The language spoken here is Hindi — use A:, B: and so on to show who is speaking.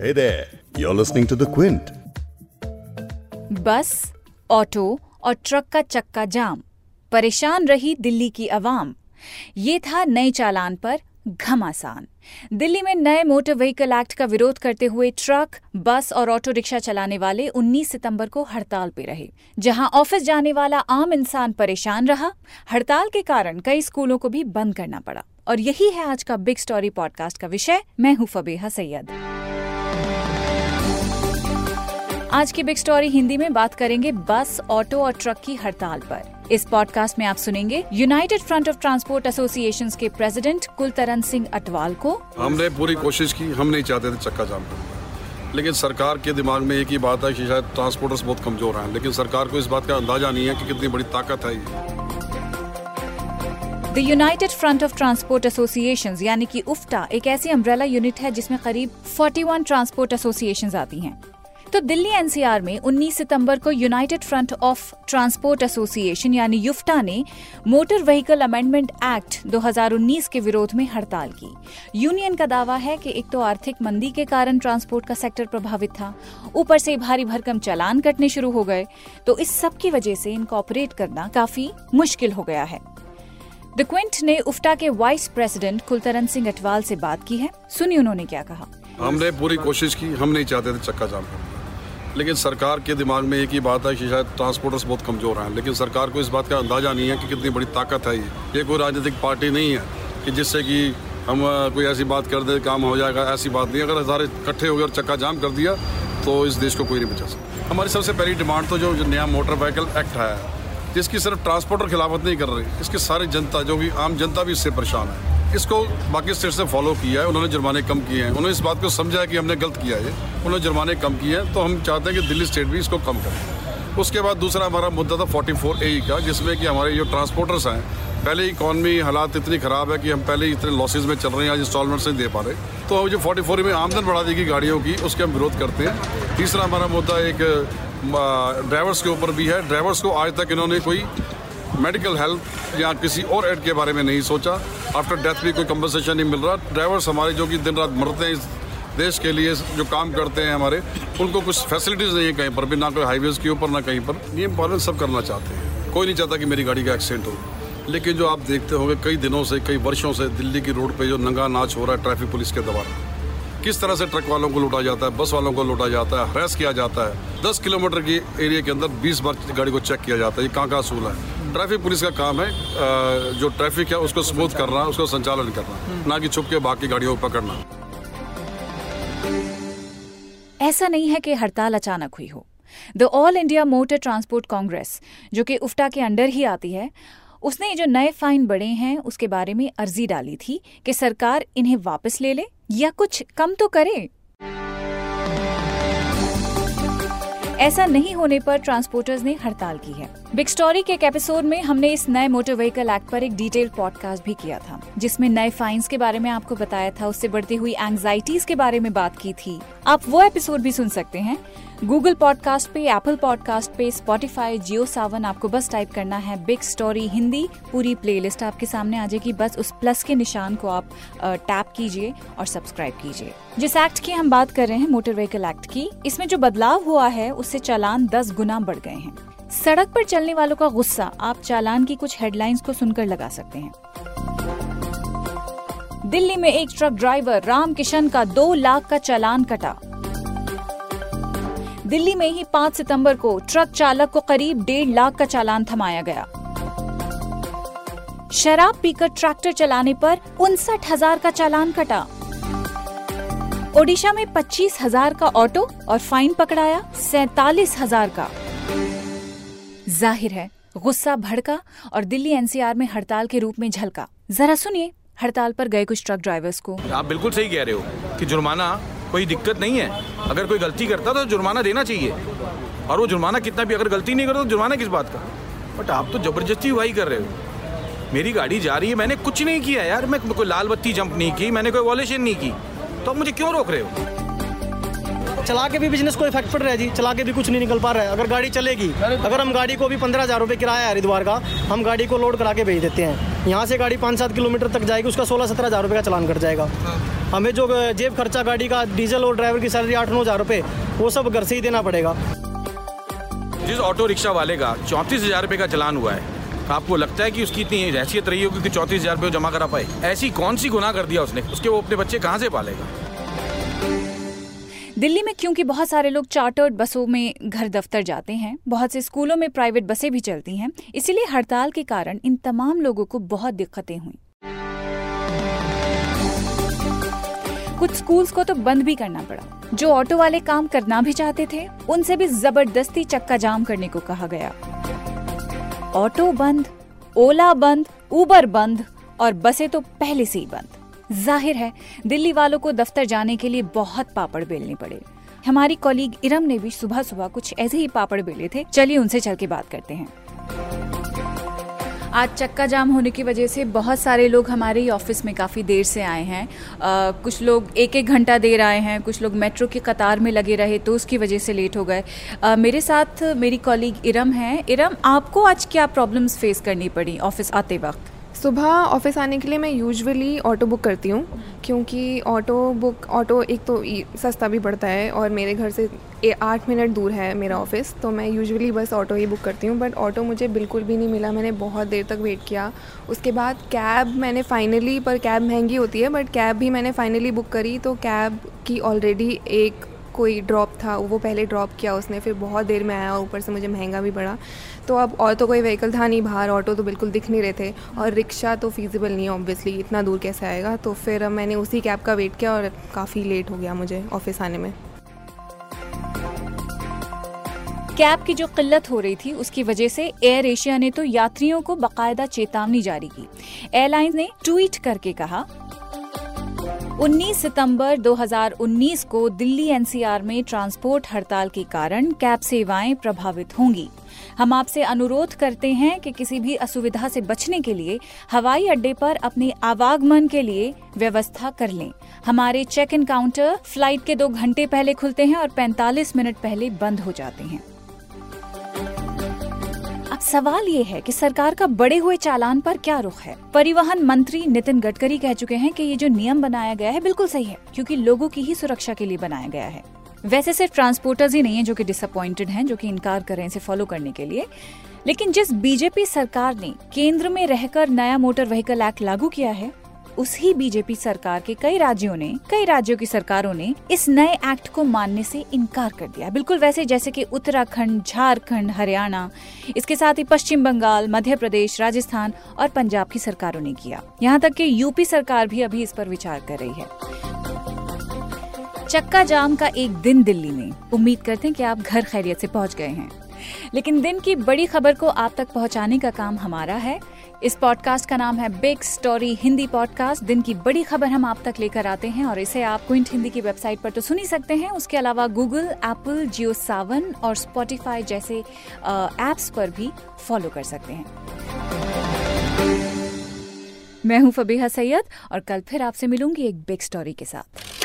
A: Hey there, you're listening to The Quint.
B: Bus auto और ट्रक का चक्का जाम। परेशान रही दिल्ली की आवाम ये था नए चालान पर घमासान। दिल्ली में नए मोटर व्हीकल एक्ट का विरोध करते हुए ट्रक बस और ऑटो रिक्शा चलाने वाले 19 सितंबर को हड़ताल पे रहे जहाँ ऑफ़िस जाने वाला आम इंसान परेशान रहा। हड़ताल के कारण कई स्कूलों को भी बंद करना पड़ा। और यही है आज का बिग स्टोरी पॉडकास्ट का विषय। मैं हूँ फबीहा सैयद। आज की बिग स्टोरी हिंदी में बात करेंगे बस ऑटो और ट्रक की हड़ताल पर। इस पॉडकास्ट में आप सुनेंगे United Front of Transport Association के प्रेसिडेंट कुलतरन सिंह अटवाल को।
C: हमने पूरी कोशिश की हम नहीं चाहते थे चक्का जाम करना लेकिन सरकार के दिमाग में एक ही बात है कि शायद ट्रांसपोर्टर्स बहुत कमज़ोर हैं। लेकिन सरकार को इस बात का अंदाज़ा नहीं है कि कितनी बड़ी ताकत है ये।
B: The United Front of Transport Association यानी कि उफ्टा एक ऐसी अम्ब्रेला यूनिट है जिसमें करीब 41 ट्रांसपोर्ट एसोसिएशन आती हैं। तो दिल्ली एनसीआर में 19 सितंबर को United Front of Transport Association यानी युफ्टा ने मोटर व्हीकल अमेंडमेंट एक्ट 2019 के विरोध में हड़ताल की। यूनियन का दावा है कि एक तो आर्थिक मंदी के कारण ट्रांसपोर्ट का सेक्टर प्रभावित था, ऊपर से भारी भरकम चालान कटने शुरू हो गए तो इस सब की वजह से इनको ऑपरेट करना काफ़ी मुश्किल हो गया है। द क्विंट ने उफ्टा के वाइस प्रेसिडेंट कुलतरन सिंह अटवाल से बात की है। सुनिए उन्होंने क्या कहा।
C: हमने पूरी कोशिश की, हम नहीं चाहते थे चक्का जाम करना। लेकिन सरकार के दिमाग में एक ही बात है कि शायद ट्रांसपोर्टर्स बहुत कमज़ोर हैं। लेकिन सरकार को इस बात का अंदाज़ा नहीं है कि कितनी बड़ी ताकत है ये। ये कोई राजनीतिक पार्टी नहीं है कि जिससे कि हम कोई ऐसी बात कर दे, काम हो जाएगा, ऐसी बात नहीं अगर सारे इकट्ठे हो गए और चक्का जाम कर दिया तो इस देश को कोई नहीं बचा सकता। हमारी सबसे पहली डिमांड तो जो नया मोटर व्हीकल एक्ट है, जिसकी सिर्फ़ ट्रांसपोर्टर खिलाफत नहीं कर रही, इसकी सारी जनता, जो कि आम जनता भी इससे परेशान है। इसको बाकी स्टेट से फॉलो किया है, उन्होंने जुर्माने कम किए हैं। उन्होंने इस बात को समझा है कि हमने गलत किया है। उन्होंने जुर्माने कम किए हैं तो हम चाहते हैं कि दिल्ली स्टेट भी इसको कम करे। उसके बाद दूसरा हमारा मुद्दा था फोर्टी फोर ए का, जिसमें कि हमारे जो ट्रांसपोर्टर्स हैं, पहले इकॉनमी हालात इतनी ख़राब है कि हम पहले इतने लॉसेज में चल रहे हैं, आज इंस्टॉलमेंट्स नहीं दे पा रहे। तो हम जो फोर्टी फोर में आमदन बढ़ा देगी गाड़ियों की, उसके हम विरोध करते हैं। तीसरा हमारा मुद्दा एक ड्राइवर्स के ऊपर भी है। ड्राइवर्स को आज तक इन्होंने कोई मेडिकल हेल्प या किसी और एड के बारे में नहीं सोचा। आफ्टर डेथ भी कोई कंपनसेशन नहीं मिल रहा। ड्राइवर्स हमारे जो कि दिन रात मरते हैं इस देश के लिए, जो काम करते हैं हमारे, उनको कुछ फैसिलिटीज़ नहीं है कहीं पर, भी ना कोई हाईवेज के ऊपर, ना कहीं पर। नियम पालन सब करना चाहते हैं। कोई नहीं चाहता कि मेरी गाड़ी का एक्सीडेंट हो। लेकिन जो आप देखते होंगे, कई दिनों से, कई वर्षों से दिल्ली की रोड पे जो नंगा नाच हो रहा है ट्रैफ़िक पुलिस के द्वारा किस तरह से ट्रक वालों को लूटा जाता है बस वालों को लूटा जाता है हरेस किया जाता है। दस किलोमीटर की एरिया के अंदर बीस बार गाड़ी को चेक किया जाता है। ये कहाँ का असूल है? ट्रैफ़िक पुलिस का काम है जो ट्रैफ़िक है, उसको स्मूथ करना, उसको संचालन करना, ना कि छुप के बाकी गाड़ियों को पकड़ना।
B: ऐसा नहीं है कि हड़ताल अचानक हुई हो। The All India Motor Transport Congress जो कि उफ्टा के अंडर ही आती है, उसने जो नए फाइन बढ़े हैं, उसके बारे में अर्जी डाली थी कि सरकार इन्हें वापस ले ले या कुछ कम तो करे। ऐसा नहीं होने पर ट्रांसपोर्टर्स ने हड़ताल की है। बिग स्टोरी के एक एपिसोड में हमने इस नए मोटर व्हीकल एक्ट पर एक डिटेल पॉडकास्ट भी किया था, जिसमें नए फाइन्स के बारे में आपको बताया था, उससे बढ़ती हुई एंग्जाइटीज के बारे में बात की थी। आप वो एपिसोड भी सुन सकते हैं। गूगल पॉडकास्ट पे एप्पल पॉडकास्ट पे स्पॉटिफाई जियो सावन आपको बस टाइप करना है बिग स्टोरी हिंदी पूरी प्लेलिस्ट आपके सामने आ जाएगी। बस उस प्लस के निशान को आप टैप कीजिए और सब्सक्राइब कीजिए। जिस एक्ट की हम बात कर रहे हैं मोटर व्हीकल एक्ट की, इसमें जो बदलाव हुआ है, उससे चालान दस गुना बढ़ गए हैं। सड़क पर चलने वालों का गुस्सा, आप चालान की कुछ हेडलाइंस को सुनकर लगा सकते हैं। दिल्ली में एक ट्रक ड्राइवर राम किशन का दो लाख का चालान कटा। दिल्ली में ही 5 सितंबर को ट्रक चालक को करीब डेढ़ लाख का चालान थमाया गया। शराब पीकर ट्रैक्टर चलाने पर उनसठ हज़ार का चालान कटा। ओडिशा में पच्चीस हज़ार का ऑटो और फाइन पकड़ाया, सैतालीस हज़ार का। ज़ाहिर है, गुस्सा भड़का और दिल्ली एनसीआर में हड़ताल के रूप में झलका। जरा सुनिए, हड़ताल पर गए कुछ ट्रक ड्राइवर्स को।
D: आप बिल्कुल सही कह रहे हो कि जुर्माना कोई दिक्कत नहीं है। अगर कोई गलती करता तो जुर्माना देना चाहिए। और वो जुर्माना कितना भी अगर गलती नहीं करता तो जुर्माना किस बात का? बट आप तो ज़बरदस्ती वही कर रहे हो। मेरी गाड़ी जा रही है, मैंने कुछ नहीं किया यार। मैं कोई लाल बत्ती जंप नहीं की, मैंने कोई वॉलेशन नहीं की। तो आप मुझे क्यों रोक रहे हो?
E: चला के भी बिज़नेस को इफ़ेक्ट पड़ रहा है जी, चला के भी कुछ नहीं निकल पा रहा है। अगर गाड़ी चलेगी, अगर हम गाड़ी को भी पंद्रह हज़ार रुपये किराया है हरिद्वार का, हम गाड़ी को लोड करा के भेज देते हैं। यहाँ से गाड़ी पाँच सात किलोमीटर तक जाएगी, उसका सोलह सत्रह हज़ार रुपये का चलान कट जाएगा। हमें जो जेब खर्चा, गाड़ी का, डीजल और ड्राइवर की सैलरी आठ नौ हज़ार रुपये, वो सब घर से ही देना पड़ेगा।
D: जिस ऑटो रिक्शा वाले का चौंतीस हज़ार रुपये का चलान हुआ है आपको लगता है कि उसकी इतनी हैसियत रही होगी कि चौंतीस हज़ार रुपये जमा करा पाए? ऐसी कौन सी गुनाह कर दिया उसने? उसके वो अपने बच्चे कहाँ से पालेगा?
B: दिल्ली में क्योंकि बहुत सारे लोग चार्टर्ड बसों में घर दफ्तर जाते हैं, बहुत से स्कूलों में प्राइवेट बसें भी चलती हैं, इसीलिए हड़ताल के कारण इन तमाम लोगों को बहुत दिक्कतें हुई। कुछ स्कूल्स को तो बंद भी करना पड़ा। जो ऑटो वाले काम करना भी चाहते थे, उनसे भी ज़बरदस्ती चक्का जाम करने को कहा गया। ऑटो बंद, ओला बंद, उबर बंद और बसें तो पहले से ही बंद। ज़ाहिर है दिल्ली वालों को दफ्तर जाने के लिए बहुत पापड़ बेलने पड़े। हमारी कॉलीग इरम ने भी सुबह सुबह कुछ ऐसे ही पापड़ बेले थे। चलिए उनसे चल के बात करते हैं। आज चक्का जाम होने की वजह से बहुत सारे लोग हमारे ऑफ़िस में काफ़ी देर से आए हैं। आ, कुछ लोग एक एक घंटा देर आए हैं कुछ लोग मेट्रो की कतार में लगे रहे तो उसकी वजह से लेट हो गए। आ, मेरे साथ मेरी कॉलीग इरम हैं। इरम आपको आज क्या प्रॉब्लम्स फेस करनी पड़ी ऑफ़िस आते वक्त?
F: सुबह ऑफ़िस आने के लिए मैं यूजुअली ऑटो बुक करती हूँ, क्योंकि ऑटो बुक, ऑटो एक तो सस्ता भी पड़ता है और मेरे घर से आठ मिनट दूर है मेरा ऑफ़िस तो मैं यूजुअली बस ऑटो ही बुक करती हूँ, बट ऑटो मुझे बिल्कुल भी नहीं मिला, मैंने बहुत देर तक वेट किया। उसके बाद कैब मैंने फाइनली, पर कैब महँगी होती है, बट कैब भी मैंने फाइनली बुक करी तो कैब की ऑलरेडी एक कोई ड्रॉप था, वो पहले ड्रॉप किया उसने, फिर बहुत देर में आया, ऊपर से मुझे महँगा भी पड़ा। तो अब और तो कोई व्हीकल था नहीं, बाहर ऑटो तो बिल्कुल दिख नहीं रहे थे। और रिक्शा तो फीजिबल नहीं है ऑब्वियसली इतना दूर कैसे आएगा? तो फिर मैंने उसी कैब का वेट किया और काफ़ी लेट हो गया मुझे ऑफ़िस आने में।
B: कैब की जो किल्लत हो रही थी, उसकी वजह से एयर एशिया ने तो यात्रियों को बकायदा चेतावनी जारी की। एयरलाइंस ने ट्वीट करके कहा 19 सितंबर 2019 को दिल्ली एनसीआर में ट्रांसपोर्ट हड़ताल के कारण कैब सेवाएँ प्रभावित होंगी। हम आपसे अनुरोध करते हैं कि किसी भी असुविधा से बचने के लिए हवाई अड्डे पर अपने आवागमन के लिए व्यवस्था कर लें। हमारे चेक इन काउंटर फ़्लाइट के दो घंटे पहले खुलते हैं और 45 मिनट पहले बंद हो जाते हैं। सवाल ये है कि सरकार का बड़े हुए चालान पर क्या रुख है? परिवहन मंत्री नितिन गडकरी कह चुके हैं कि ये जो नियम बनाया गया है बिल्कुल सही है, क्योंकि लोगों की ही सुरक्षा के लिए बनाया गया है। वैसे सिर्फ़ ट्रांसपोर्टर्स ही नहीं है जो कि डिसअपॉइंटेड हैं, जो कि इनकार कर रहे हैं इसे फॉलो करने के लिए। लेकिन जिस बीजेपी सरकार ने केंद्र में रहकर नया मोटर व्हीकल एक्ट लागू किया है उसी बीजेपी सरकार के कई राज्यों ने, कई राज्यों की सरकारों ने इस नए एक्ट को मानने से इनकार कर दिया। बिल्कुल वैसे जैसे कि उत्तराखंड, झारखंड, हरियाणा, इसके साथ ही पश्चिम बंगाल, मध्य प्रदेश, राजस्थान और पंजाब की सरकारों ने किया। यहाँ तक कि यूपी सरकार भी अभी इस पर विचार कर रही है। चक्का जाम का एक दिन दिल्ली में। उम्मीद करते हैं कि आप घर खैरियत से पहुँच गए हैं। लेकिन दिन की बड़ी खबर को आप तक पहुँचाने का काम हमारा है। इस पॉडकास्ट का नाम है बिग स्टोरी हिंदी पॉडकास्ट दिन की बड़ी खबर हम आप तक लेकर आते हैं और इसे आप क्विंट हिंदी की वेबसाइट पर तो सुन ही सकते हैं। उसके अलावा गूगल एप्पल जियो सावन और स्पॉटिफाई जैसे एप्स पर भी फॉलो कर सकते हैं। मैं हूँ फबीहा सैयद और कल फिर आपसे मिलूँगी एक बिग स्टोरी के साथ।